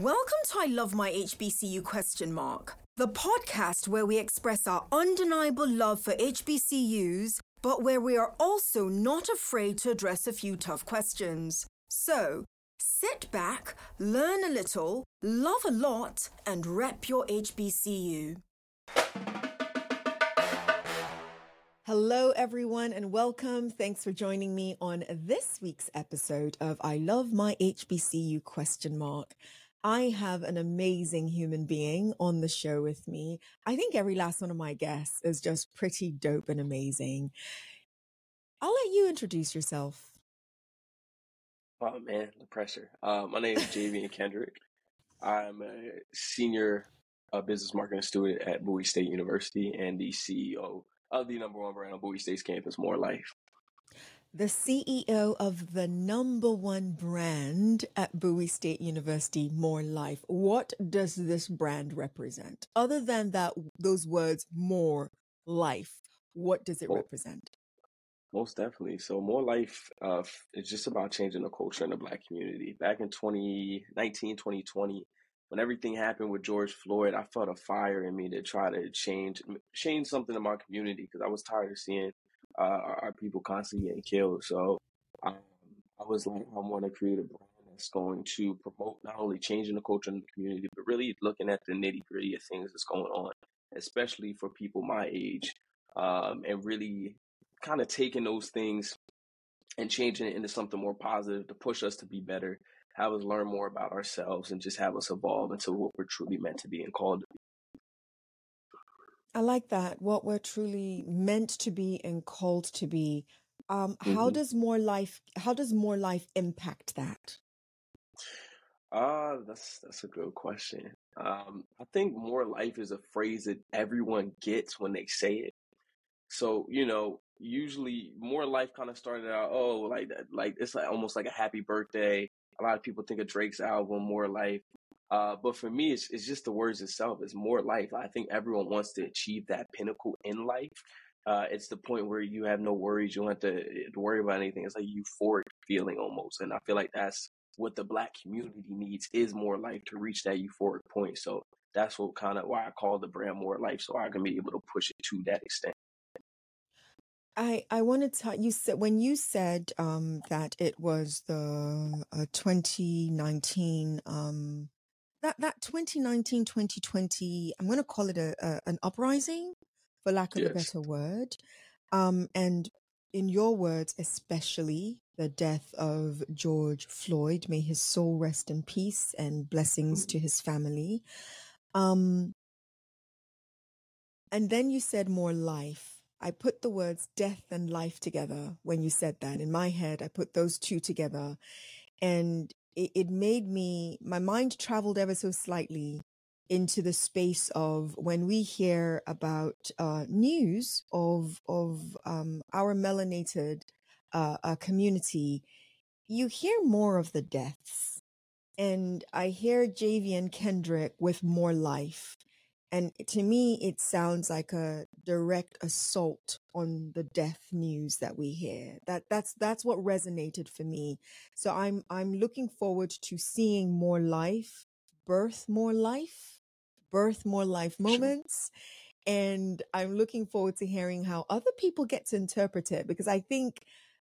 Welcome to I Love My HBCU question mark, the podcast where we express our undeniable love for HBCUs, but where we are also not afraid to address a few tough questions. So, sit back, learn a little, love a lot, and rep your HBCU. Hello, everyone, and welcome. Thanks for joining me on this week's episode of I Love My HBCU question mark. I have an amazing human being on the show with me. I think every last one of my guests is just pretty dope and amazing. I'll let you introduce yourself. Oh man, the pressure. Uh, my name is Jaivien Kendrick. I'm a senior uh, business marketing student at Bowie State University and the CEO of the number one brand on Bowie State's campus, More Life. The CEO of the number one brand at Bowie State University, More Life. What does this brand represent? Other than that, those words, more life, what does it well, represent? Most definitely. So, More Life uh, is just about changing the culture in the Black community. Back in 2019, 2020, when everything happened with George Floyd, I felt a fire in me to try to change change something in my community because I was tired of seeing uh, our people constantly getting killed. So um, I was like, I want to create a brand that's going to promote not only changing the culture in the community, but really looking at the nitty gritty of things that's going on, especially for people my age, um, and really kind of taking those things and changing it into something more positive to push us to be better have us learn more about ourselves and just have us evolve into what we're truly meant to be and called to be. I like that. What we're truly meant to be and called to be. Um, mm-hmm. How does more life? How does more life impact that? Uh, that's that's a good question. Um, I think more life is a phrase that everyone gets when they say it. So you know, usually more life kind of started out, oh, like that, like it's like almost like a happy birthday a lot of people think of Drake's album More Life. Uh, but for me, it's, it's just the words itself. It's more life. I think everyone wants to achieve that pinnacle in life. Uh, it's the point where you have no worries. You don't have to, to worry about anything. It's like euphoric feeling almost. And I feel like that's what the black community needs is more life to reach that euphoric point. So that's what kind of why I call the brand more life. So I can be able to push it to that extent. I I want to tell you said when you said um, that it was the uh, 2019 um, that that 2019 2020 I'm going to call it a, a, an uprising for lack of yes. a better word um, and in your words especially the death of George Floyd may his soul rest in peace and blessings to his family um, and then you said more life I put the words death and life together when you said that. In my head, I put those two together and it, it made me, my mind traveled ever so slightly into the space of when we hear about uh, news of of um, our melanated uh, uh, community, you hear more of the deaths, and I hear Jaivien Kendrick with more life, and to me, it sounds like a direct assault on the death news that we hear. That that's that's what resonated for me. So I'm I'm looking forward to seeing more life, birth more life, birth more life moments. And I'm looking forward to hearing how other people get to interpret it because I think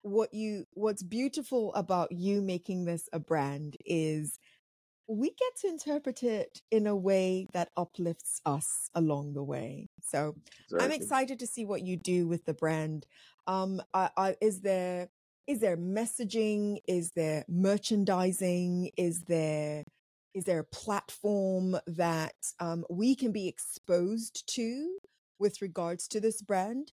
what you what's beautiful about you making this a brand is we get to interpret it in a way that uplifts us along the way. So exactly. I'm excited to see what you do with the brand. Um, I, I, is there is there messaging? Is there merchandising? Is there is there a platform that um, we can be exposed to with regards to this brand?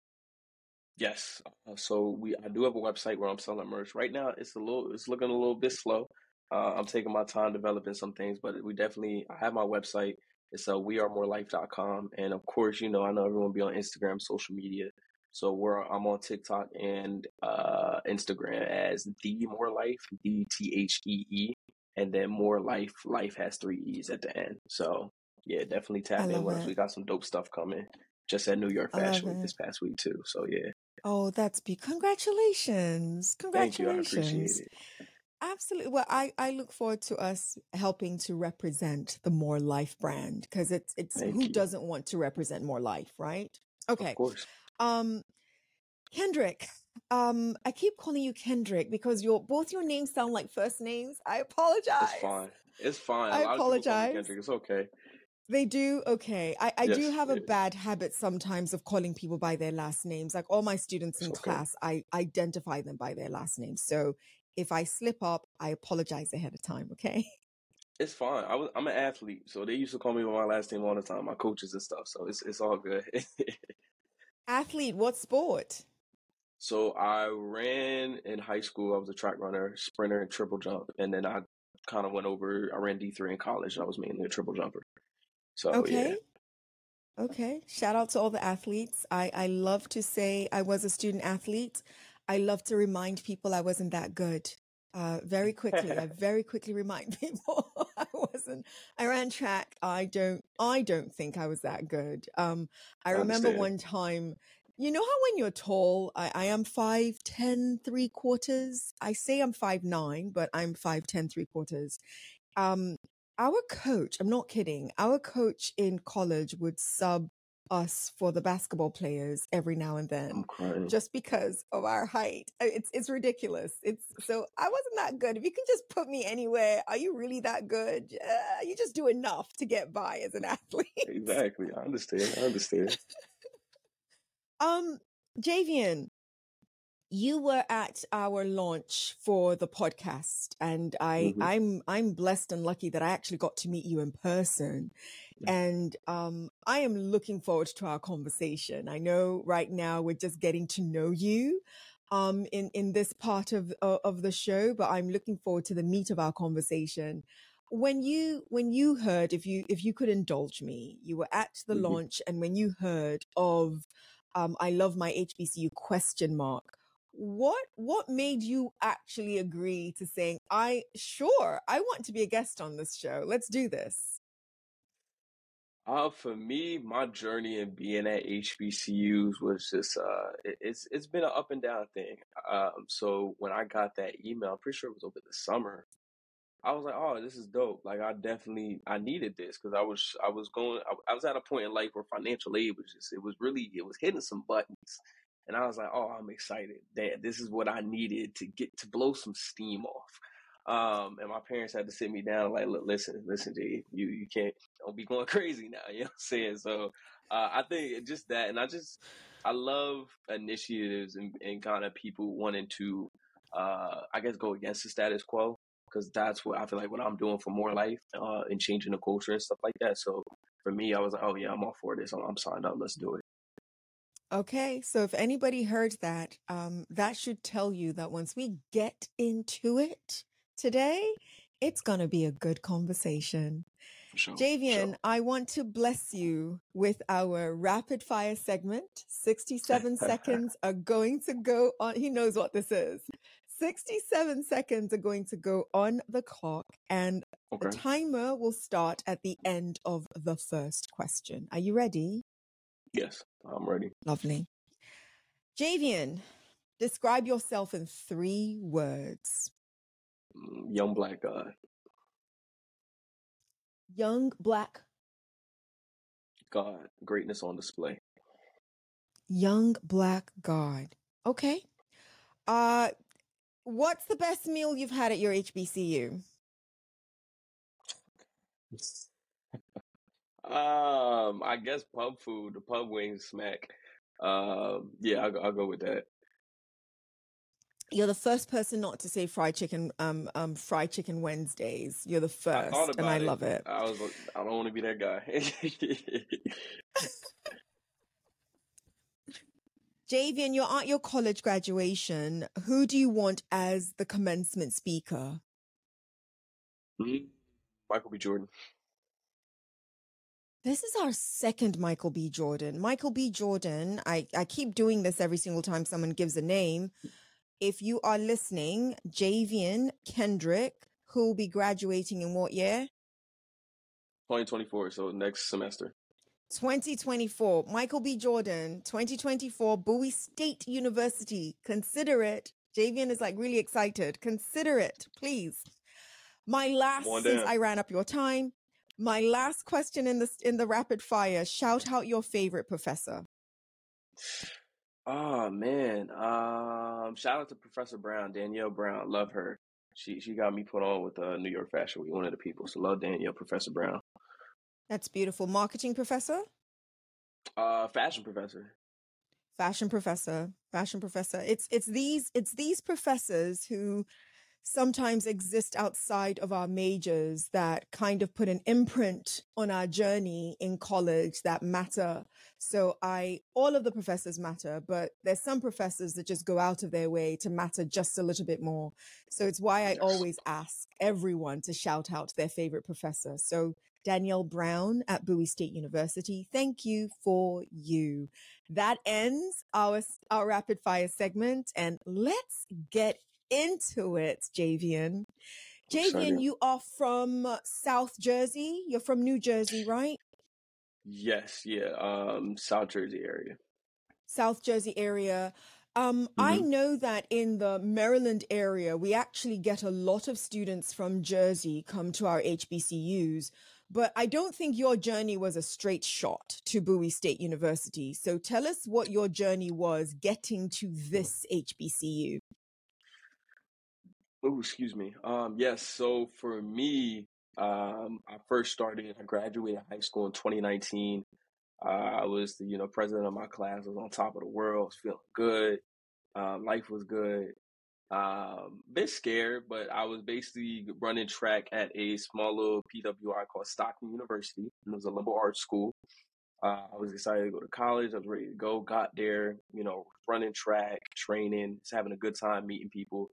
Yes. Uh, so we I do have a website where I'm selling merch. Right now it's a little it's looking a little bit slow. Uh, I'm taking my time developing some things, but we definitely, I have my website. It's uh, wearemorelife.com. And of course, you know, I know everyone be on Instagram, social media. So we're, I'm on TikTok and uh, Instagram as the more life, D T H E E, and then more life. Life has three E's at the end. So yeah, definitely tap in with us. We got some dope stuff coming. Just at New York Fashion Week this past week too. So yeah. Oh, that's be congratulations! Congratulations! Thank you. I appreciate it. Absolutely. Well, I, I look forward to us helping to represent the More Life brand because it's it's Thank who you. doesn't want to represent more life, right? Okay. Of course. Um, Kendrick. Um, I keep calling you Kendrick because your both your names sound like first names. I apologize. It's fine. It's fine. I lot of people call me apologize. Kendrick. It's okay. They do? Okay. I, I do have a bad habit sometimes of calling people by their last names. Like all my students in okay. class, I identify them by their last names. So if I slip up, I apologize ahead of time. Okay. It's fine. I was I'm an athlete, so they used to call me by my last name all the time. My coaches and stuff. So it's it's all good. Athlete, what sport? so I ran in high school. I was a track runner, sprinter, and triple jump, and then I kind of went over. I ran D three in college. And I was mainly a triple jumper. So Okay. yeah, Okay. Shout out to all the athletes. I, I love to say I was a student athlete. I love to remind people I wasn't that good. Uh, very quickly, I very quickly remind people I wasn't. I ran track. I don't. I don't think I was that good. Um, I I remember one time. You know how when you're tall, I, I am five ten three quarters. I say I'm five nine, but I'm five ten three quarters. Um, our coach, I'm not kidding, our coach in college would sub us for the basketball players every now and then just because of our height. It's it's ridiculous. It's so I wasn't that good. If you can just put me anywhere, are you really that good? Uh, you just do enough to get by as an athlete. Exactly. I understand. I understand. Um, Jaivien, you were at our launch for the podcast, and I Mhm. I'm I'm blessed and lucky that I actually got to meet you in person. Yeah. And um, I am looking forward to our conversation. I know right now we're just getting to know you um, in in this part of of of the show, but I'm looking forward to the meat of our conversation. When you when you heard, if you if you could indulge me, you were at the Mhm. launch, and when you heard of um, I love my HBCU question mark. What what made you actually agree to saying I sure I want to be a guest on this show. Let's do this. Uh, for me, my journey in being at HBCUs was just uh, it, it's it's been an up and down thing. Um, so when I got that email, I'm pretty sure it was over the summer. I was like, oh, this is dope. Like I definitely I needed this because I was I was going I, I was at a point in life where financial aid was just it was really it was hitting some buttons, and I was like, oh, I'm excited that this is what I needed to get to blow some steam off. Um, and my parents had to sit me down like, look, listen, listen, G, you you can't don't be going crazy now. You know what I'm saying? So uh, I think just that, and I just I love initiatives and, and kind of people wanting to, uh, I guess, go against the status quo because that's what I feel like what I'm doing for more life uh, and changing the culture and stuff like that. So for me, I was like, oh yeah, I'm all for this. I'm, I'm signed up. Let's do it. Okay, so if anybody heard that, um, that should tell you that once we get into it today, it's gonna be a good conversation. Sure. Jaivien, I want to bless you with our rapid fire segment. 67 seconds are going to go on. He knows what this is. 67 seconds are going to go on the clock, and the timer will start at the end of the first question. Are you ready? Yes, I'm ready. Lovely. Jaivien, describe yourself in three words. Mm, Young black guy. Young black, God, greatness on display. young black God. Okay. Uh, what's the best meal you've had at your HBCU? Um, I guess pub food, the pub wings smack. Um, yeah, I'll, go- I'll go with that. You're the first person not to say fried chicken, um, um, fried chicken Wednesdays. You're the first, thought and I it. love it. I was I don't want to be that guy. Jaivien, you're at your college graduation. Who do you want as the commencement speaker? Hmm? Michael B. Jordan. This is our second Michael B. Jordan. Michael B. Jordan, I, I keep doing this every single time someone gives a name. If you are listening, Jaivien Kendrick, who will be graduating in what year? 2024, so next semester. 2024. Michael B. Jordan, 2024, Bowie State University. Consider it. Jaivien is like really excited. Consider it, please. My last, since I ran up your time, my last question in the in the rapid fire. Shout out your favorite professor. Oh man. Um shout out to Professor Brown, Danielle Brown. Love her. She she got me put on with uh, New York Fashion Week, one of the people. So love Danielle, Professor Brown. That's beautiful. Marketing professor? Uh fashion professor. Fashion professor. Fashion professor. It's it's these it's these professors who sometimes exist outside of our majors that kind of put an imprint on our journey in college that matter. So I, all of the professors matter, but there's some professors that just go out of their way to matter just a little bit more. So it's why I always ask everyone to shout out their favorite professor. So Danielle Brown at Bowie State University. Thank you for you. That ends our, our rapid fire segment and let's get into it, Jaivien. Jaivien, you are from South Jersey. You're from New Jersey, right? Yes, yeah. Um, South Jersey area. South Jersey area. Um, mm-hmm. I know that in the Maryland area, we actually get a lot of students from Jersey come to our HBCUs, but I don't think your journey was a straight shot to Bowie State University. So tell us what your journey was getting to this HBCU. Oh, excuse me. Um, yes. So for me, um, I first started. I graduated high school in 2019. Uh, I was the you know president of my class. I was on top of the world. I was feeling good. Um, life was good. Um, bit scared, but I was basically running track at a small little PWI called Stockton University. It was a liberal arts school. Uh, I was excited to go to college. I was ready to go. Got there, you know, running track, training, just having a good time, meeting people.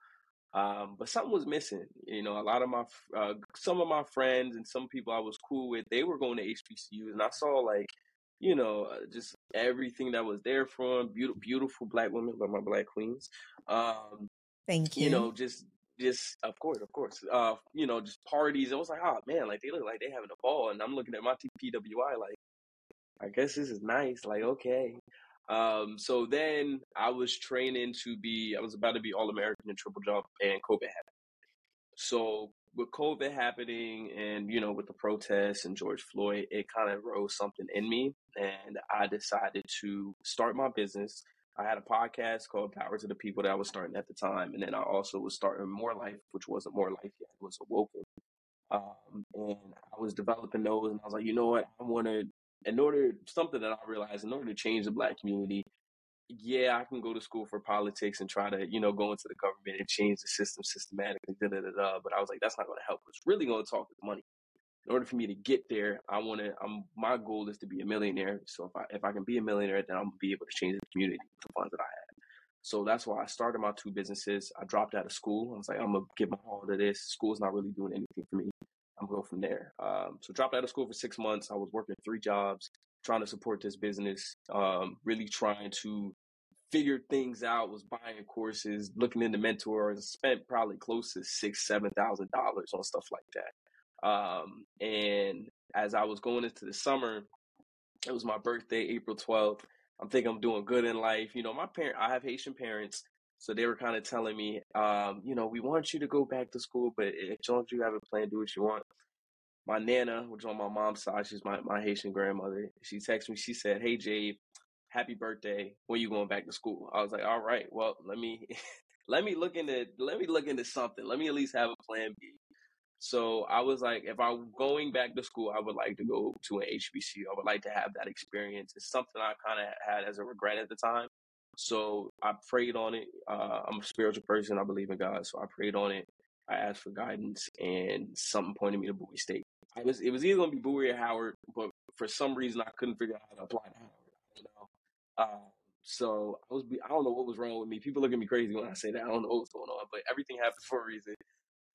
Um, but something was missing. You know, a lot of my, uh, some of my friends and some people I was cool with, they were going to HBCUs, and I saw like, you know, uh, just everything that was there from beautiful, beautiful black women, like my black queens. Um, Thank you. You know, just, just of course, of course. Uh, you know, just parties. It was like, oh man, like they look like they having a ball, and I'm looking at my TPWI like, I guess this is nice. Like, okay. Um, so then I was training to be, I was about to be All American in triple jump, and COVID happened. So with COVID happening, and you know, with the protests and George Floyd, it kind of rose something in me, and I decided to start my business. I had a podcast called Power to the People that I was starting at the time, and then I also was starting More Life, which wasn't More Life yet; it was Awoken. Um, and I was developing those, and I was like, you know what, I want to in order something that I realized in order to change the black community, yeah, I can go to school for politics and try to, you know, go into the government and change the system systematically, da da da da. But I was like, that's not going to help. It's really going to talk with money. In order for me to get there, I want to. I'm my goal is to be a millionaire. So if I if I can be a millionaire, then I'm gonna be able to change the community with the funds that I have. So that's why I started my two businesses. I dropped out of school. I was like, I'm gonna give my all to this. School's not really doing anything for me. I'm going from there. Um, so dropped out of school for six months. I was working three jobs, trying to support this business, um, really trying to figure things out, was buying courses, looking into mentors, spent probably close to six, seven thousand dollars on stuff like that. Um, and as I was going into the summer, it was my birthday, April 12th. I'm thinking I'm doing good in life. You know, my parent, I have Haitian parents. So they were kind of telling me, um, you know, we want you to go back to school, but as long as you have a plan, do what you want. My nana, which is on my mom's side, she's my, my Haitian grandmother. She texted me. She said, "Hey Jade, happy birthday. When you going back to school?" I was like, "All right, well, let me let me look into let me look into something. Let me at least have a plan B." So I was like, if I'm going back to school, I would like to go to an HBCU. I would like to have that experience. It's something I kind of had as a regret at the time. So I prayed on it. Uh, I'm a spiritual person. I believe in God. So I prayed on it. I asked for guidance and something pointed me to Bowie State. I was, it was either going to be Bowie or Howard, but for some reason I couldn't figure out how to apply to Howard. You know? Uh, so I was, I don't know what was wrong with me. People look at me crazy when I say that. I don't know what's going on, but everything happens for a reason.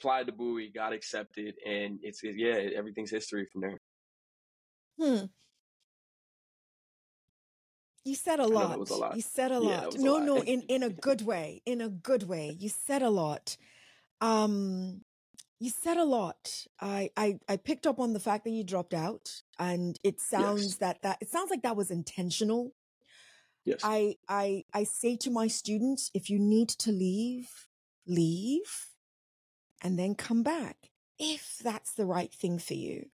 Applied to Bowie, got accepted, and it's, it, yeah, everything's history from there. Hmm. You said a lot. a lot. You said a yeah, lot. No, a lot. no, in in a good way. In a good way. You said a lot. Um you said a lot. I, I I picked up on the fact that you dropped out and it sounds yes. that that it sounds like that was intentional. Yes. I I I say to my students, if you need to leave, leave and then come back if that's the right thing for you.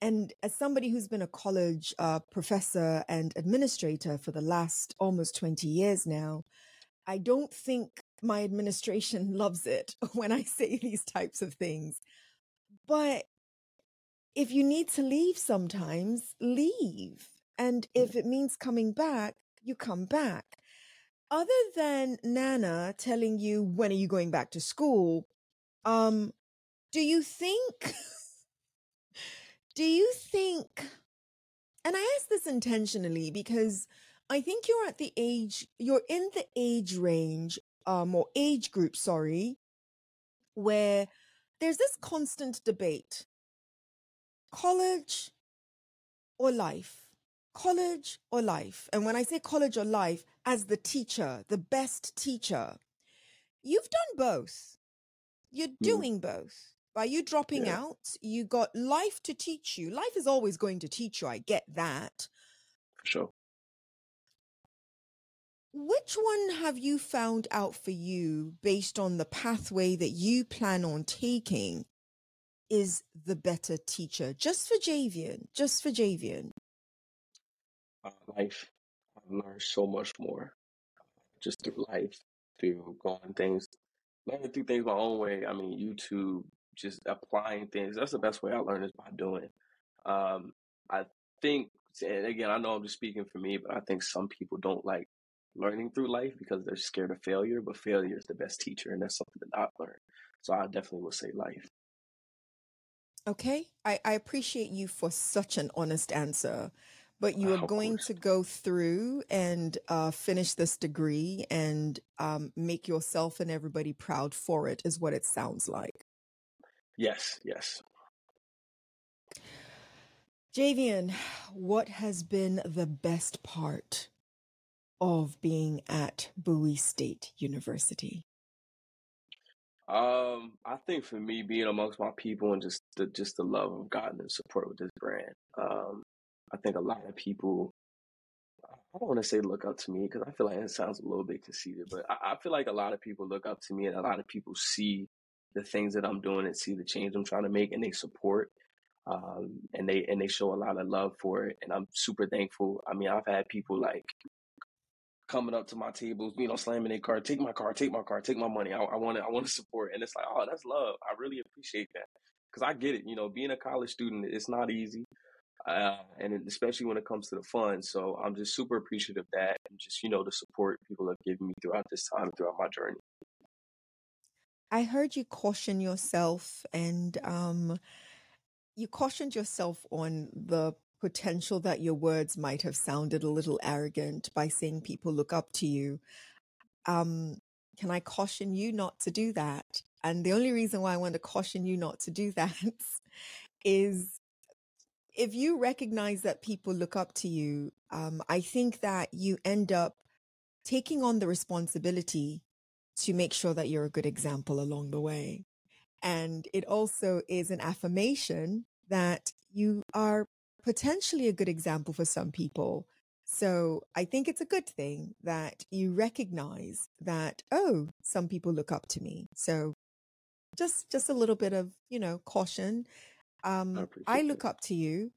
And as somebody who's been a college uh, professor and administrator for the last almost 20 years now, I don't think my administration loves it when I say these types of things. But if you need to leave sometimes, leave. And if it means coming back, you come back. Other than Nana telling you when are you going back to school, um, do you think do you think and I ask this intentionally because I think you're at the age you're in the age range um or age group, sorry, where there's this constant debate. College or life? College or life? And when I say college or life, as the teacher, the best teacher, you've done both. You're Mm, doing both. By you dropping yeah, out, you got life to teach you. Life is always going to teach you. I get that. for sure. Which one have you found out for you based on the pathway that you plan on taking is the better teacher? Just for Jaivien, just for Jaivien. Uh, life, I've learned so much more just through life, through going things, learning through things my own way. I mean, YouTube, just applying things. That's the best way I learn is by doing. Um, I think, and again, I know I'm just speaking for me, but I think some people don't like learning through life because they're scared of failure, but failure is the best teacher, and that's something that I've learned. So I definitely would say life. Okay. I, I appreciate you for such an honest answer. But you are Uh, going course. to go through and uh, finish this degree and um, make yourself and everybody proud for it, is what it sounds like. Yes, yes. Jaivien, what has been the best part of being at Bowie State University? Um, I think for me, being amongst my people and just the just the love of God and the support with this brand. Um, I think a lot of people, I don't want to say look up to me because I feel like it sounds a little bit conceited, but I, I feel like a lot of people look up to me and a lot of people see the things that I'm doing and see the change I'm trying to make and they support. Um, and they and they show a lot of love for it, and I'm super thankful. I mean, I've had people like coming up to my tables, you know, slamming their car, take my car, take my car, take my money. I, I want to, I want to support. And it's like, oh, that's love. I really appreciate that because I get it. You know, being a college student, it's not easy, uh, and especially when it comes to the funds. So I'm just super appreciative of that, and just you know the support people have given me throughout this time, throughout my journey. I heard you caution yourself and um, you cautioned yourself on the potential that your words might have sounded a little arrogant by saying people look up to you. Um, can I caution you not to do that? And the only reason why I want to caution you not to do that is if you recognize that people look up to you, um, I think that you end up taking on the responsibility to make sure that you're a good example along the way. And it also is an affirmation that you are potentially a good example for some people. So I think it's a good thing that you recognize that, oh, some people look up to me. So just, just a little bit of, you know, caution. I Um, I that. look up to you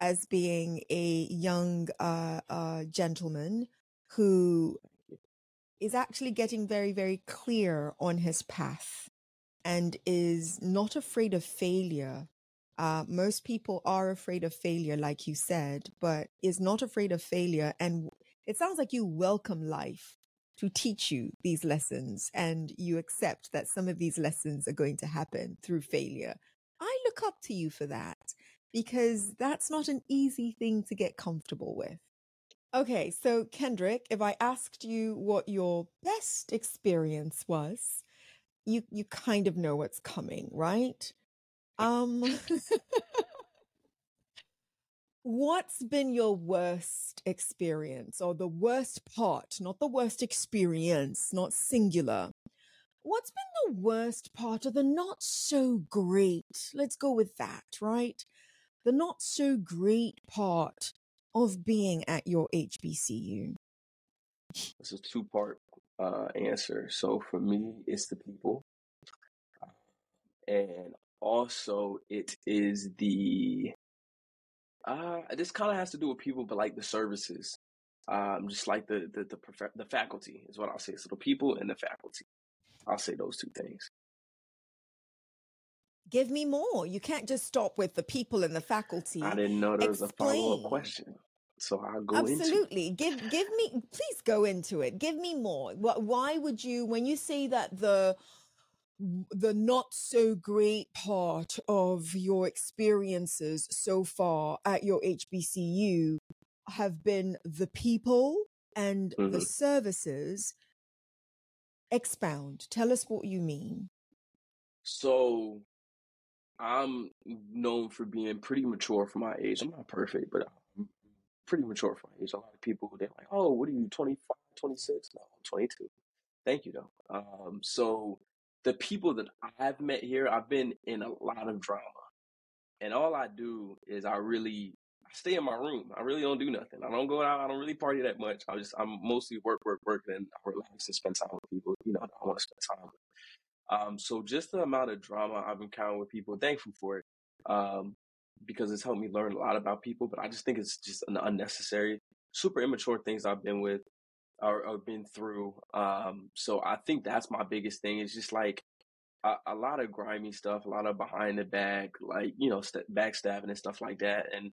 as being a young, uh, uh, gentleman who is actually getting very, very clear on his path and is not afraid of failure. Uh, most people are afraid of failure, like you said, but is not afraid of failure. And it sounds like you welcome life to teach you these lessons and you accept that some of these lessons are going to happen through failure. I look up to you for that because that's not an easy thing to get comfortable with. Okay, so Kendrick, if I asked you what your best experience was, you you kind of know what's coming, right? Um what's been your worst experience or the worst part, not the worst experience, not singular. What's been the worst part of the not so great? Let's go with that, right? The not so great part of being at your HBCU. This is a two part uh, answer. So for me, it's the people, and also it is the. Uh, this kind of has to do with people, but like the services, um, just like the the the, prof- the faculty is what I'll say. So the people and the faculty, I'll say those two things. Give me more. You can't just stop with the people and the faculty. I didn't know there was a follow up question, so I'll go into. it. Absolutely. Give give me please go into it. Give me more. Wh- Why would you when you say that the the not so great part of your experiences so far at your HBCU have been the people and the Mhm. services? Expound. Tell us what you mean. So I'm known for being pretty mature for my age. I'm not perfect, but I'm pretty mature for my age. A lot of people they're like, "Oh, what are you, 25, 26?" No, I'm 22. Thank you though. Um, so the people that I've met here, I've been in a lot of drama, and all I do is I really I stay in my room. I really don't do nothing. I don't go out. I don't really party that much. I just I'm mostly work, work, work, and I relax and spend time with people. You know, I want to spend time with. Um, so just the amount of drama I've encountered with people, thankful for it, um, because it's helped me learn a lot about people. But I just think it's just an unnecessary, super immature things I've been with or, or been through. Um, so I think that's my biggest thing. It's just like a, a lot of grimy stuff, a lot of behind the back, like you know, st- backstabbing and stuff like that. And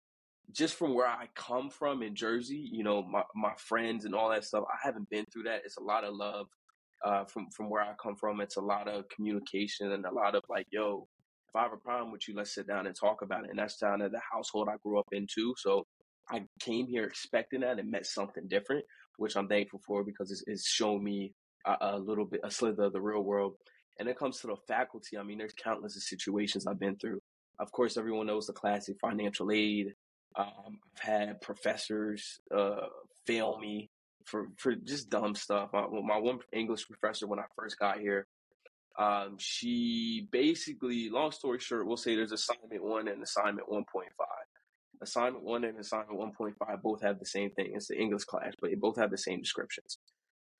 just from where I come from in Jersey, you know, my my friends and all that stuff, I haven't been through that. It's a lot of love uh, from from where I come from. It's a lot of communication and a lot of like, yo, if I have a problem with you, let's sit down and talk about it. And that's kind of the household I grew up in too. So I came here expecting that and met something different, which I'm thankful for because it's, it's shown me a, a little bit a slither of the real world. And it comes to the faculty. I mean, there's countless of situations I've been through. Of course, everyone knows the classic financial aid. Um, I've had professors uh, fail me for for just dumb stuff. My one English professor when I first got here, um, she basically, long story short, we'll say there's assignment one and assignment one point five. Assignment one and assignment one point five both have the same thing. It's the English class, but they both have the same descriptions.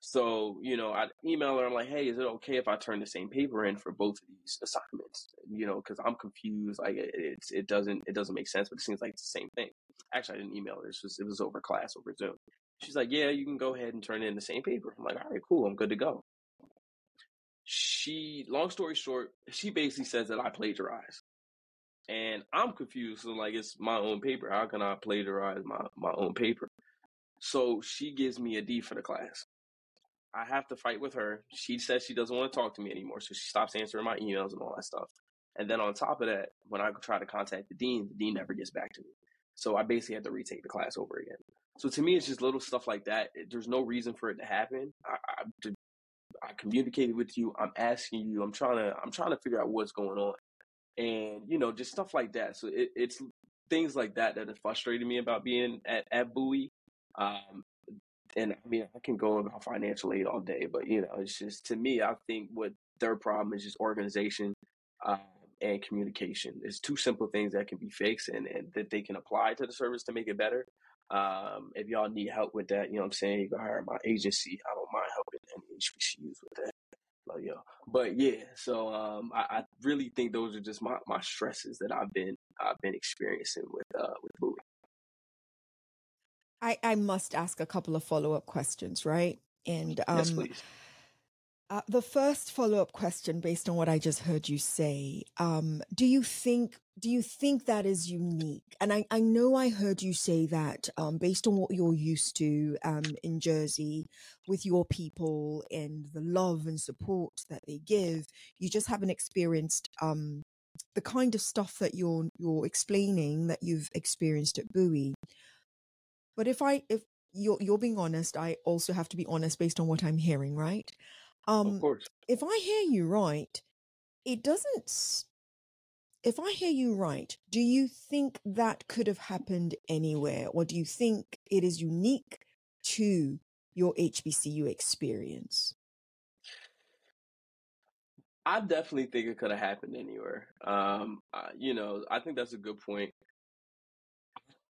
So, you know, I email her. I'm like, hey, is it okay if I turn the same paper in for both of these assignments? You know, because I'm confused. Like, it, it's it doesn't it doesn't make sense, but it seems like it's the same thing. Actually, I didn't email her. It was, it was over class over Zoom. She's like, yeah, you can go ahead and turn in the same paper. I'm like, all right, cool. I'm good to go. She, long story short, she basically says that I plagiarized. And I'm confused. So, like, it's my own paper. How can I plagiarize my, my own paper? So she gives me a D for the class. I have to fight with her. She says she doesn't want to talk to me anymore, so she stops answering my emails and all that stuff. And then on top of that, when I try to contact the dean, the dean never gets back to me. So I basically had to retake the class over again. So to me, it's just little stuff like that. There's no reason for it to happen. I, I, I communicated with you. I'm asking you. I'm trying to. I'm trying to figure out what's going on, and you know, just stuff like that. So it, it's things like that that have frustrated me about being at at Bowie. Um, and I mean, I can go about financial aid all day, but you know, it's just to me, I think what their problem is just organization um, and communication. It's two simple things that can be fixed and, and that they can apply to the service to make it better. Um, if y'all need help with that, you know what I'm saying, you can hire my agency. I don't mind helping any HBCUs with that. Like, yo. But yeah, so um, I, I really think those are just my, my stresses that I've been I've been experiencing with uh with Bowie. I, I must ask a couple of follow up questions, right? And Yes, um, please. Uh, the first follow up question, based on what I just heard you say, um, do you think do you think that is unique? And I, I know I heard you say that um, based on what you're used to um, in Jersey with your people and the love and support that they give, you just haven't experienced um, the kind of stuff that you're you're explaining that you've experienced at Bowie. But if I if you're you're being honest, I also have to be honest based on what I'm hearing, right? Of Um, course. if I hear you right, it doesn't. s- If I hear you right, do you think that could have happened anywhere, or do you think it is unique to your HBCU experience? I definitely think it could have happened anywhere. Um, you know, I think that's a good point.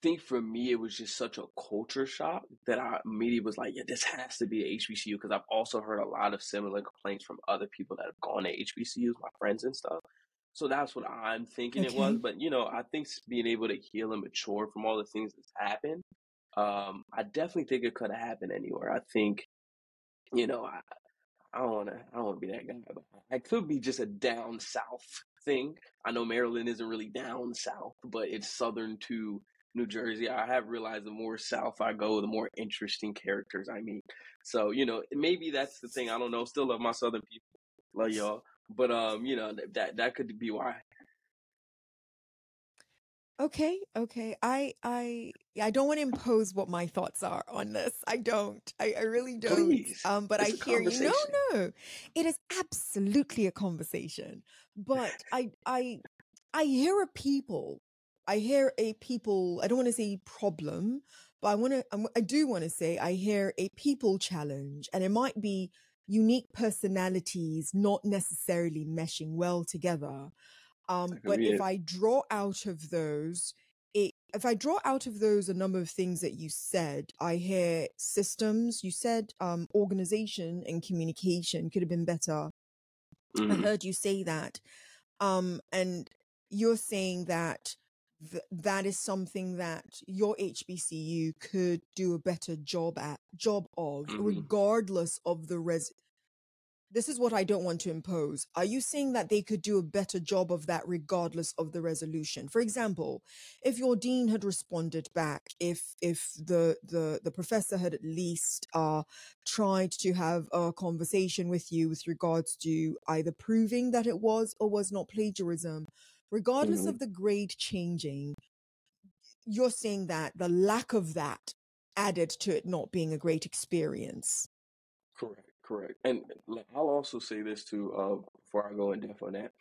Think for me, it was just such a culture shock that I immediately was like, yeah, this has to be a HBCU because I've also heard a lot of similar complaints from other people that have gone to HBCUs, my friends and stuff. So that's what I'm thinking it was. But you know, I think being able to heal and mature from all the things that's happened, um, I definitely think it could have happened anywhere. I think, you know, I, I don't want to. I don't want to be that guy, but it could be just a down south thing. I know Maryland isn't really down south, but it's southern to New Jersey. I have realized the more south I go, the more interesting characters I meet. So you know, maybe that's the thing. I don't know. Still love my southern people. Love y'all. But um, you know that that could be why. Okay, okay. I I I don't want to impose what my thoughts are on this. I don't. I, I really don't. Please, Um, but I it's a hear you. No, no. It is absolutely a conversation. But I I I hear a people. I hear a people. I don't want to say problem, but I want to. I do want to say I hear a people challenge, and it might be unique personalities not necessarily meshing well together. Um, but if it. I draw out of those, it, if I draw out of those a number of things that you said, I hear systems. You said um, organization and communication could have been better. I hmm heard you say that, um, and you're saying that th- that is something that your HBCU could do a better job at job of, hmm regardless of the res this is what I don't want to impose. Are you saying that they could do a better job of that regardless of the resolution? For example, if your dean had responded back, if if the the the professor had at least uh tried to have a conversation with you with regards to either proving that it was or was not plagiarism, regardless hmm of the grade changing, you're saying that the lack of that added to it not being a great experience. Correct, correct. And I'll also say this too, uh, before I go in depth on that.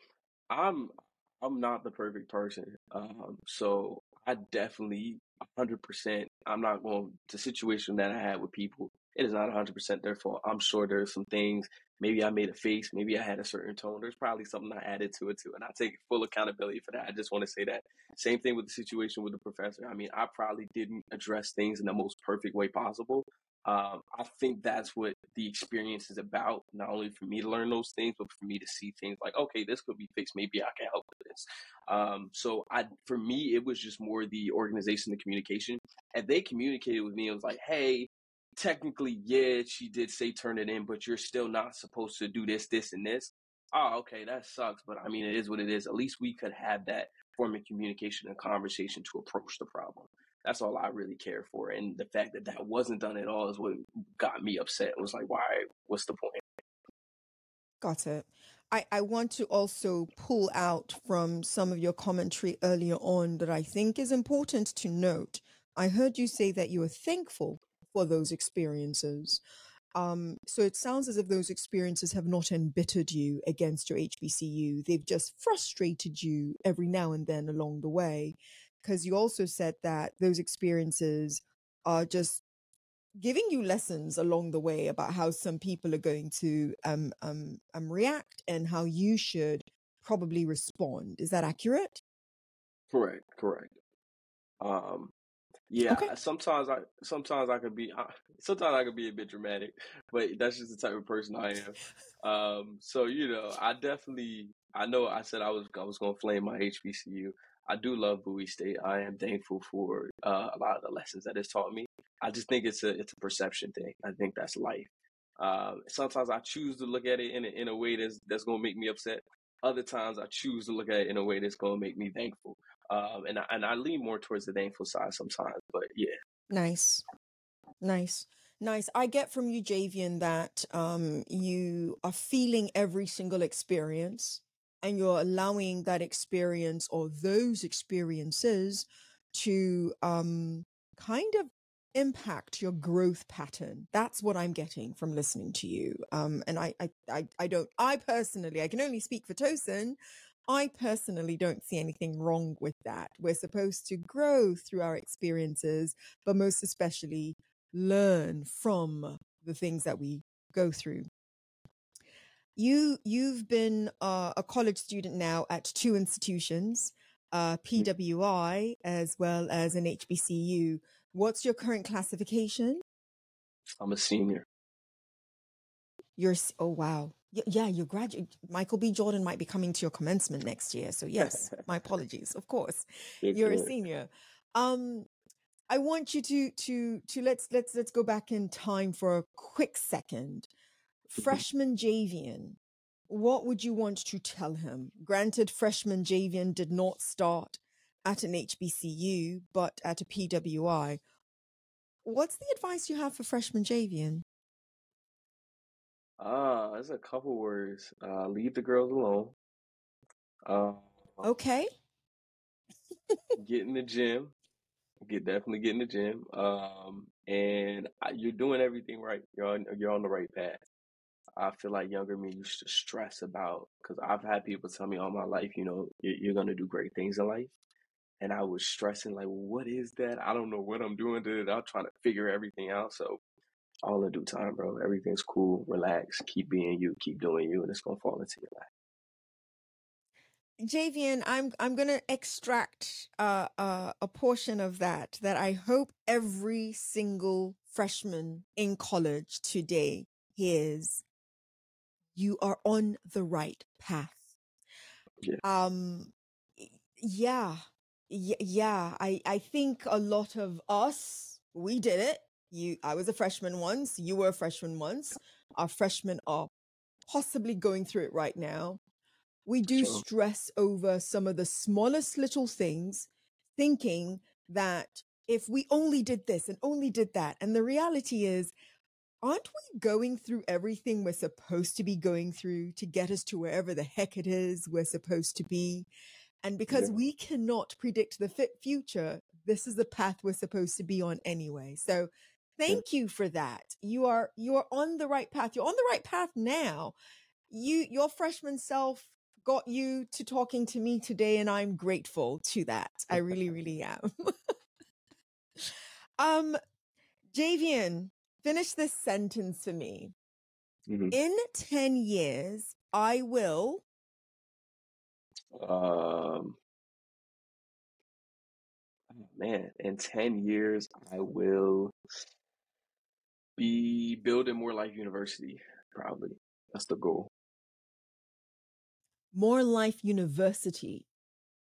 I'm I'm not the perfect person. Um, so I definitely 100%, I'm not going to the situation that I had with people. It is not 100% their fault. I'm sure there's some things. Maybe I made a face. Maybe I had a certain tone. There's probably something I added to it too, and I take full accountability for that. I just want to say that. Same thing with the situation with the professor. I mean, I probably didn't address things in the most perfect way possible. Um, I think that's what the experience is about. Not only for me to learn those things, but for me to see things like, okay, this could be fixed. Maybe I can help with this. Um, so I, for me, it was just more the organization, the communication. And they communicated with me. It was like, hey, technically, yeah, she did say turn it in, but you're still not supposed to do this, this, and this. Oh, okay, that sucks. But I mean, it is what it is. At least we could have that form of communication and conversation to approach the problem. That's all I really care for. And the fact that that wasn't done at all is what got me upset. It was like, why? What's the point? Got it. I, I want to also pull out from some of your commentary earlier on that I think is important to note. I heard you say that you were thankful for those experiences. Um, so it sounds as if those experiences have not embittered you against your HBCU. They've just frustrated you every now and then along the way. Because you also said that those experiences are just giving you lessons along the way about how some people are going to um, um, um, react and how you should probably respond. Is that accurate? Correct, correct. Um, yeah, Okay. sometimes I sometimes I could be uh, sometimes I could be a bit dramatic, but that's just the type of person I am. Um, so you know, I definitely I know I said I was I was gonna flame my HBCU. I do love Bowie State. I am thankful for uh, a lot of the lessons that it's taught me. I just think it's a it's a perception thing. I think that's life. Um, sometimes I choose to look at it in a, in a way that's that's gonna make me upset. Other times I choose to look at it in a way that's gonna make me thankful. Um, and I, and I lean more towards the thankful side sometimes. But yeah, Nice. Nice. Nice. I get from you, Jaivien, that um, you are feeling every single experience and you're allowing that experience or those experiences to um, kind of impact your growth pattern. That's what I'm getting from listening to you. Um, and I, I, I, I don't, I personally, I can only speak for Tosin. I personally don't see anything wrong with that. We're supposed to grow through our experiences, but most especially learn from the things that we go through. You you've been uh, a college student now at two institutions. uh, PWI, as well as an HBCU. What's your current classification? I'm a senior. You're oh wow, yeah, you're graduate. Michael B. Jordan might be coming to your commencement next year, so yes, my apologies. Of course, you're a senior. Um, I want you to to to let's let's let's go back in time for a quick second. Mm-hmm. Freshman Jaivien, what would you want to tell him? Granted, freshman Jaivien did not start at an HBCU, but at a PWI. What's the advice you have for freshman Jaivien? Uh, there's a couple words. Uh, leave the girls alone. Uh, okay. get in the gym. Get definitely get in the gym. Um, and you're doing everything right. You're on you're on the right path. I feel like younger me used to stress about because I've had people tell me all my life, you know, you're, you're going to do great things in life. And I was stressing, like, what is that? I don't know what I'm doing to it. I'm trying to figure everything out. So, all in due time, bro. Everything's cool. Relax. Keep being you. Keep doing you, and it's gonna fall into your life. Jaivien, I'm I'm gonna extract uh, uh, a portion of that that I hope every single freshman in college today hears you are on the right path. Yeah. Um, yeah, yeah. I I think a lot of us we did it. You, I was a freshman once. You were a freshman once. Our freshmen are possibly going through it right now. We do sure. stress over some of the smallest little things, thinking that if we only did this and only did that, and the reality is aren't we going through everything we're supposed to be going through to get us to wherever the heck it is we're supposed to be? And because yeah. we cannot predict the fit future, this is the path we're supposed to be on anyway. So thank you for that. You are you are on the right path. You're on the right path now. You your freshman self got you to talking to me today and I'm grateful to that. I really really am. um Jaivien, finish this sentence for me. Mm-hmm. In 10 years, I will. Um, oh, man, in 10 years, I will be building More Life University, probably. That's the goal. More Life University.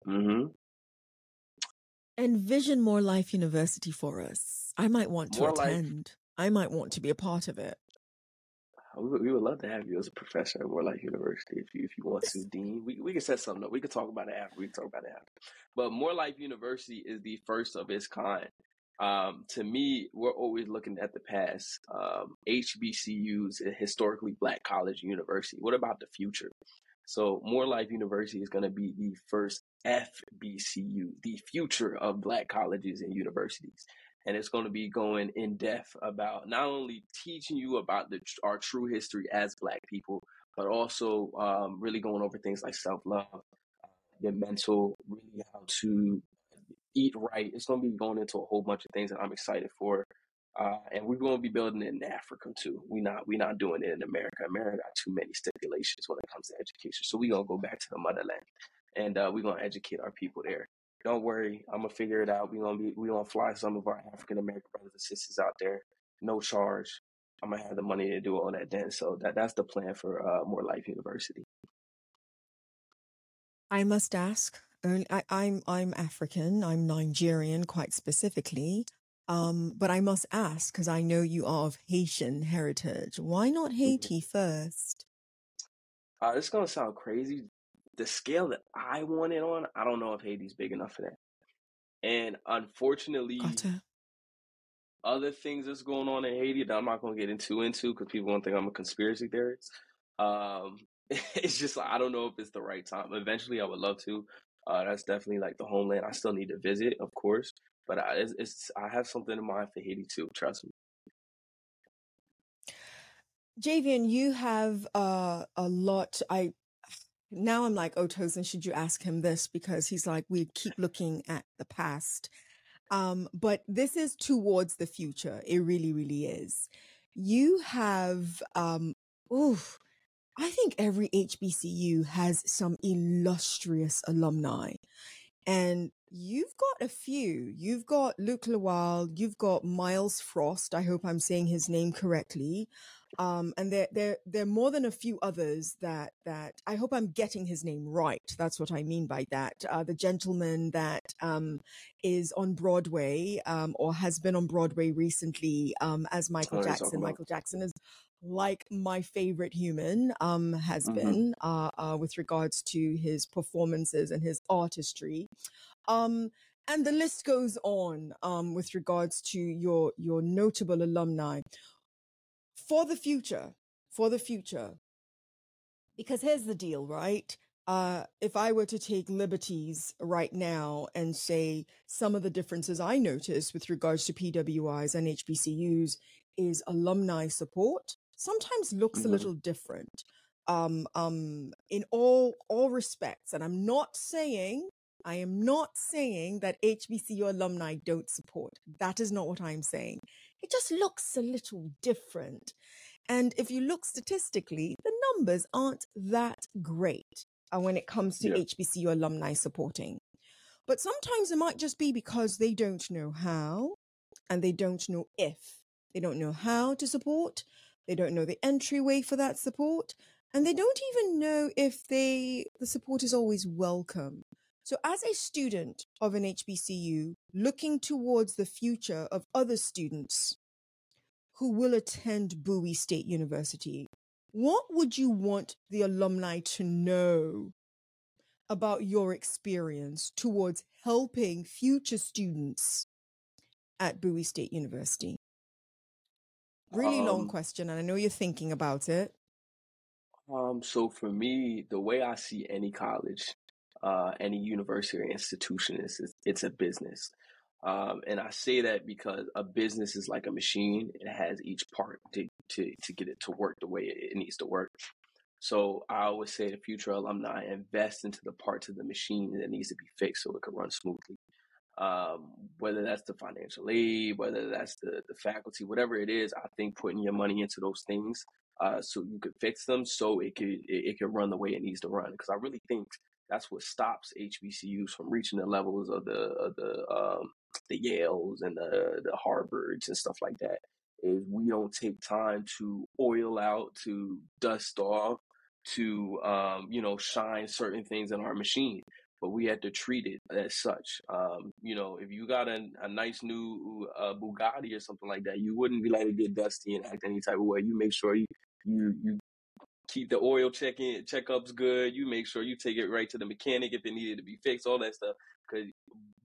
Mm-hmm. Envision More Life University for us. I might want to More attend. Life, I might want to be a part of it. We would, we would love to have you as a professor at More Life University if you if you want to, Dean. We we can set something up. We can talk about it after. We can talk about it after. But More Life University is the first of its kind. Um, to me, we're always looking at the past. Um, HBCUs, historically black college university. What about the future? So More Life University is going to be the first FBCU, the future of black colleges and universities and it's going to be going in depth about not only teaching you about the, our true history as Black people, but also um, really going over things like self love, your mental, really how to eat right. It's going to be going into a whole bunch of things that I'm excited for. Uh, and we're going to be building it in Africa too. We not we not doing it in America. America got too many stipulations when it comes to education. So we're gonna go back to the motherland, and uh, we're gonna educate our people there. Don't worry, I'm gonna figure it out. We gonna be we gonna fly some of our African American brothers and sisters out there, no charge. I'm gonna have the money to do all that then. So that that's the plan for uh, More Life University. I must ask. I, I'm I'm African. I'm Nigerian, quite specifically. Um, but I must ask because I know you are of Haitian heritage. Why not mm-hmm. Haiti mm-hmm. first? Uh, it's gonna sound crazy the scale that I want it on, I don't know if Haiti's big enough for that. And unfortunately, other things that's going on in Haiti that I'm not going to get into into because people won't think I'm a conspiracy theorist. Um, it's just I don't know if it's the right time. Eventually, I would love to. Uh, that's definitely like the homeland. I still need to visit, of course, but I, it's, it's I have something in mind for Haiti too. Trust me. Jaivien, you have uh, a lot. I now I'm like, oh, Tosin, should you ask him this? Because he's like, we keep looking at the past. Um, but this is towards the future. It really, really is. You have, um, oof, I think every HBCU has some illustrious alumni. And you've got a few. You've got Luke Lawal, you've got Myles Frost. I hope I'm saying his name correctly. Um, and there, there, there are more than a few others that, that I hope I'm getting his name right. That's what I mean by that. Uh, the gentleman that, um, is on Broadway, um, or has been on Broadway recently, um, as Michael Jackson. Michael Jackson is like my favorite human, um, has mm-hmm. been, uh, uh, with regards to his performances and his artistry. Um, and the list goes on um, with regards to your your notable alumni for the future, for the future. Because here's the deal, right? Uh, if I were to take liberties right now and say some of the differences I notice with regards to PWIs and HBCUs is alumni support sometimes looks mm-hmm. a little different um, um, in all all respects. And I'm not saying I am not saying that HBCU alumni don't support. That is not what I'm saying. It just looks a little different. And if you look statistically, the numbers aren't that great uh, when it comes to yeah. HBCU alumni supporting. But sometimes it might just be because they don't know how and they don't know if. They don't know how to support, they don't know the entryway for that support, and they don't even know if they the support is always welcome. So, as a student of an HBCU looking towards the future of other students who will attend Bowie State University, what would you want the alumni to know about your experience towards helping future students at Bowie State University? Really um, long question, and I know you're thinking about it. Um, so for me, the way I see any college uh, any university or institution is it's a business. Um, and I say that because a business is like a machine. It has each part to, to, to get it to work the way it needs to work. So I always say to future alumni, invest into the parts of the machine that needs to be fixed so it can run smoothly. Um, whether that's the financial aid, whether that's the, the faculty, whatever it is, I think putting your money into those things uh, so you could fix them so it could it, it could run the way it needs to run. Because I really think that's what stops HBCUs from reaching the levels of the of the um, the Yales and the the Harvards and stuff like that. Is we don't take time to oil out, to dust off, to um, you know shine certain things in our machine but we had to treat it as such. Um, you know, if you got a, a nice new uh, Bugatti or something like that, you wouldn't be like to get dusty and act any type of way. You make sure you you you keep the oil checking checkups good. You make sure you take it right to the mechanic if it needed to be fixed, all that stuff. Because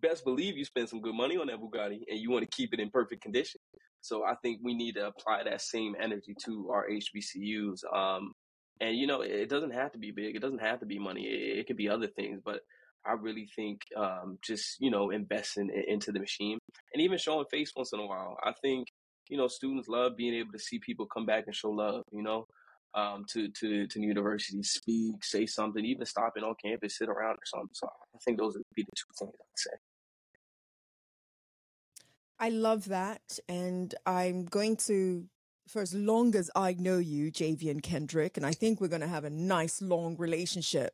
best believe you spend some good money on that Bugatti and you want to keep it in perfect condition. So I think we need to apply that same energy to our HBCUs. Um, and you know, it doesn't have to be big. It doesn't have to be money. It, it could be other things. But I really think um, just you know investing into the machine and even showing face once in a while. I think you know students love being able to see people come back and show love. You know, um, to to to university, speak, say something, even stopping on campus, sit around or something. So I think those would be the two things I'd say. I love that, and I'm going to for as long as I know you, Jaivien Kendrick, and I think we're going to have a nice long relationship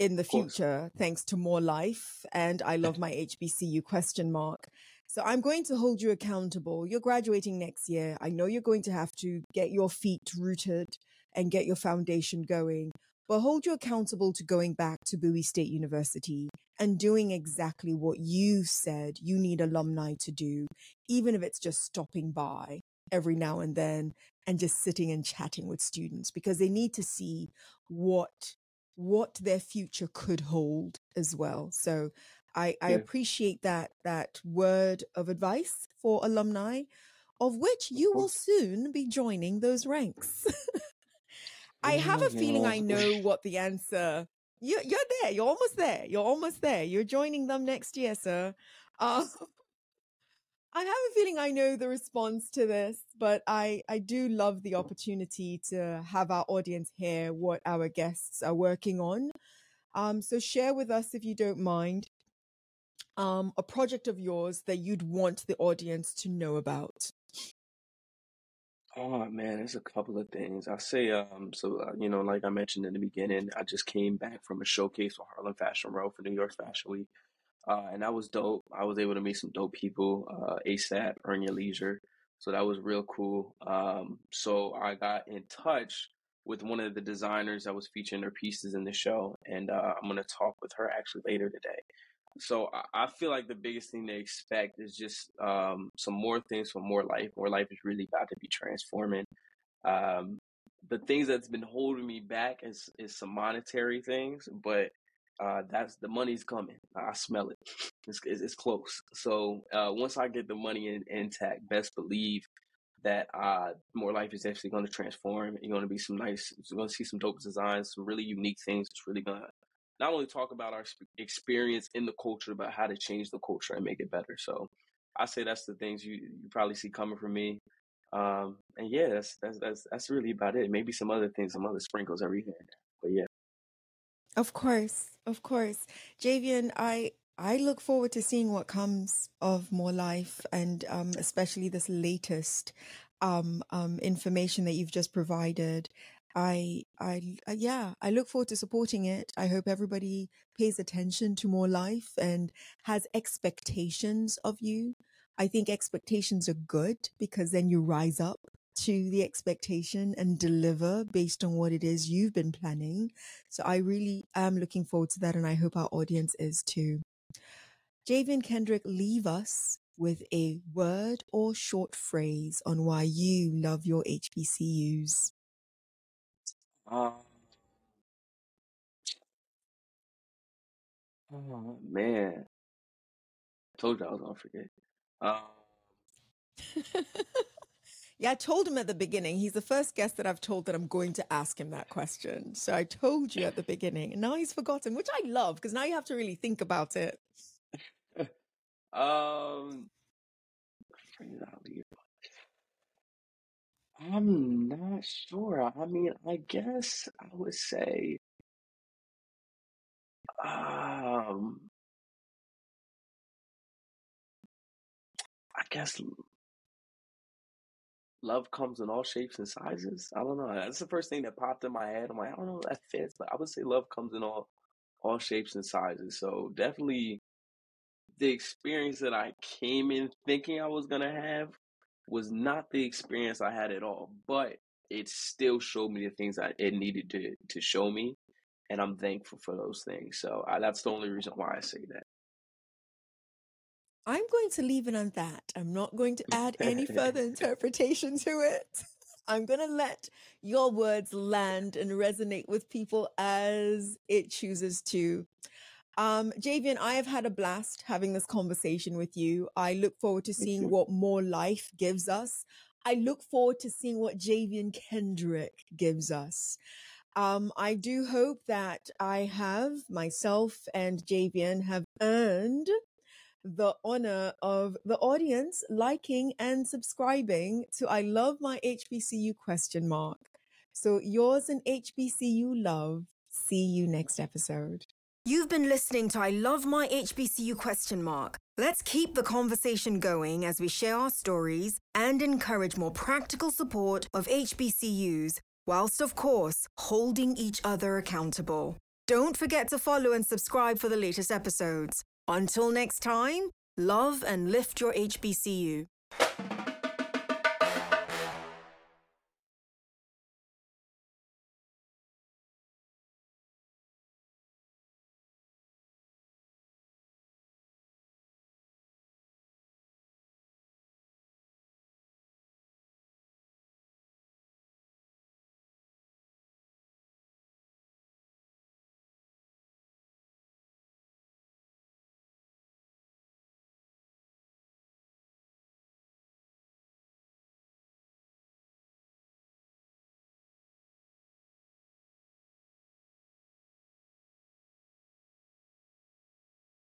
in the future, thanks to more life. And I love my HBCU question mark. So I'm going to hold you accountable. You're graduating next year. I know you're going to have to get your feet rooted and get your foundation going, but hold you accountable to going back to Bowie State University and doing exactly what you said you need alumni to do, even if it's just stopping by every now and then and just sitting and chatting with students because they need to see what what their future could hold as well. So I, I appreciate that that word of advice for alumni, of which you will soon be joining those ranks. I have a feeling I know what the answer. You're, you're there. You're almost there. You're almost there. You're joining them next year, sir. Uh, I have a feeling I know the response to this, but I, I do love the opportunity to have our audience hear what our guests are working on. Um, so share with us, if you don't mind, um, a project of yours that you'd want the audience to know about. Oh man, there's a couple of things. I say, um, so uh, you know, like I mentioned in the beginning, I just came back from a showcase for Harlem Fashion Row for New York Fashion Week. Uh, and that was dope. I was able to meet some dope people, uh, ASAP, Earn Your Leisure. So that was real cool. Um, so I got in touch with one of the designers that was featuring their pieces in the show, and uh, I'm gonna talk with her actually later today. So I, I feel like the biggest thing to expect is just um, some more things for More Life. More Life is really about to be transforming. Um, the things that's been holding me back is is some monetary things, but uh, that's the money's coming. I smell it. It's, it's, close. So uh, once I get the money in, intact, best believe that uh, more life is actually going to transform. You're going to be some nice. You're going to see some dope designs, some really unique things. It's really going to not only talk about our experience in the culture, but how to change the culture and make it better. So I say that's the things you you probably see coming from me. Um, and yeah, that's that's that's that's really about it. Maybe some other things, some other sprinkles every here and there. Of course, of course. Jaivien, I I look forward to seeing what comes of more life and um, especially this latest um, um, information that you've just provided. I, I, uh, yeah, I look forward to supporting it. I hope everybody pays attention to more life and has expectations of you. I think expectations are good because then you rise up to the expectation and deliver based on what it is you've been planning. So I really am looking forward to that. And I hope our audience is too. Jaivien Kendrick, leave us with a word or short phrase on why you love your HBCUs. Um, oh man, I told you I was gonna forget. Um, Yeah, I told him at the beginning. He's the first guest that I've told that I'm going to ask him that question. So I told you at the beginning, and now he's forgotten, which I love because now you have to really think about it. um, I'm not sure. I mean, I guess I would say, um, I guess love comes in all shapes and sizes. I don't know. That's the first thing that popped in my head. I'm like, I don't know if that fits, but I would say love comes in all all shapes and sizes. So definitely the experience that I came in thinking I was gonna have was not the experience I had at all. But it still showed me the things that it needed to to show me. And I'm thankful for those things. So I, that's the only reason why I say that. I'm going to leave it on that. I'm not going to add any further interpretation to it. I'm going to let your words land and resonate with people as it chooses to. Um, Jaivien, I have had a blast having this conversation with you. I look forward to seeing what more life gives us. I look forward to seeing what Jaivien Kendrick gives us. Um, I do hope that I have myself and Jaivien have earned the honor of the audience liking and subscribing to I love my HBCU question mark. So yours and HBCU love. See you next episode. You've been listening to I love my HBCU question mark. Let's keep the conversation going as we share our stories and encourage more practical support of HBCUs whilst of course holding each other accountable. Don't forget to follow and subscribe for the latest episodes. Until next time, love and lift your HBCU.